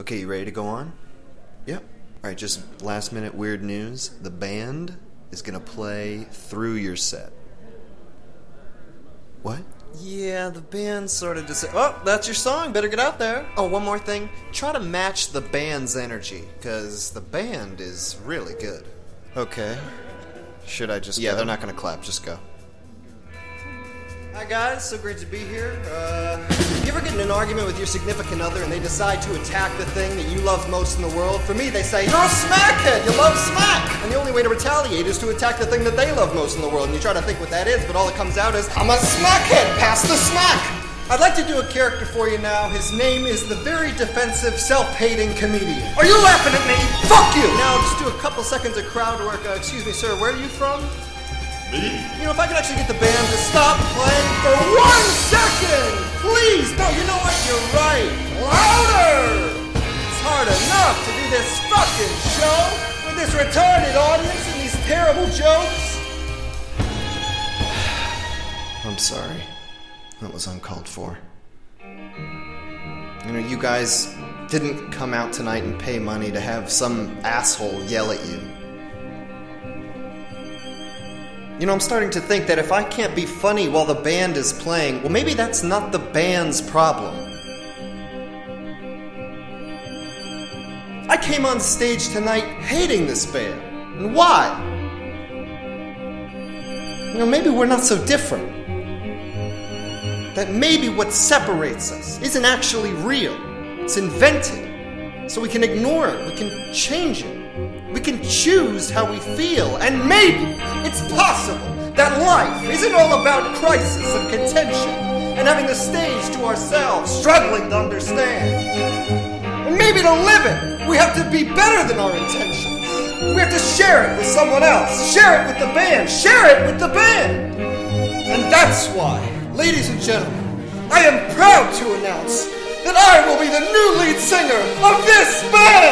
Okay, you ready to go on? Yep. Alright, just last minute weird news. The band is gonna play through your set. What? Yeah, the band sort of just. Oh, that's your song. Better get out there. Oh, one more thing. Try to match the band's energy, because the band is really good. Okay. Should I just. Yeah, go? they're not gonna clap. Just go. Hi guys, so great to be here. Uh, you ever get in an argument with your significant other and they decide to attack the thing that you love most in the world? For me, they say, You're a smackhead! You love smack! And the only way to retaliate is to attack the thing that they love most in the world. And you try to think what that is, but all that comes out is, I'm a smackhead! Pass the smack! I'd like to do a character for you now. His name is the very defensive, self-hating comedian. Are you laughing at me? Fuck you! Now, just do a couple seconds of crowd work. Uh, excuse me, sir, where are you from? Me? You know, if I could actually get the band to stop playing for one second! Please! No, you know what? You're right. Louder! It's hard enough to do this fucking show with this retarded audience and these terrible jokes. I'm sorry. That was uncalled for. You know, you guys didn't come out tonight and pay money to have some asshole yell at you. You know, I'm starting to think that if I can't be funny while the band is playing, well, maybe that's not the band's problem. I came on stage tonight hating this band. And why? You know, maybe we're not so different. That maybe what separates us isn't actually real, it's invented. So we can ignore it, we can change it. We can choose how we feel, and maybe it's possible that life isn't all about crisis and contention and having the stage to ourselves, struggling to understand. And maybe to live it, we have to be better than our intentions. We have to share it with someone else, share it with the band, share it with the band. And that's why, ladies and gentlemen, I am proud to announce that I will be the new lead singer of this band!